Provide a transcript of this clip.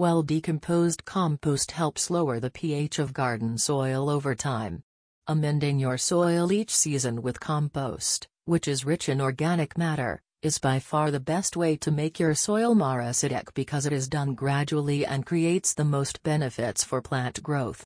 Well decomposed compost helps lower the pH of garden soil over time. Amending your soil each season with compost, which is rich in organic matter, is by far the best way to make your soil more acidic because it is done gradually and creates the most benefits for plant growth.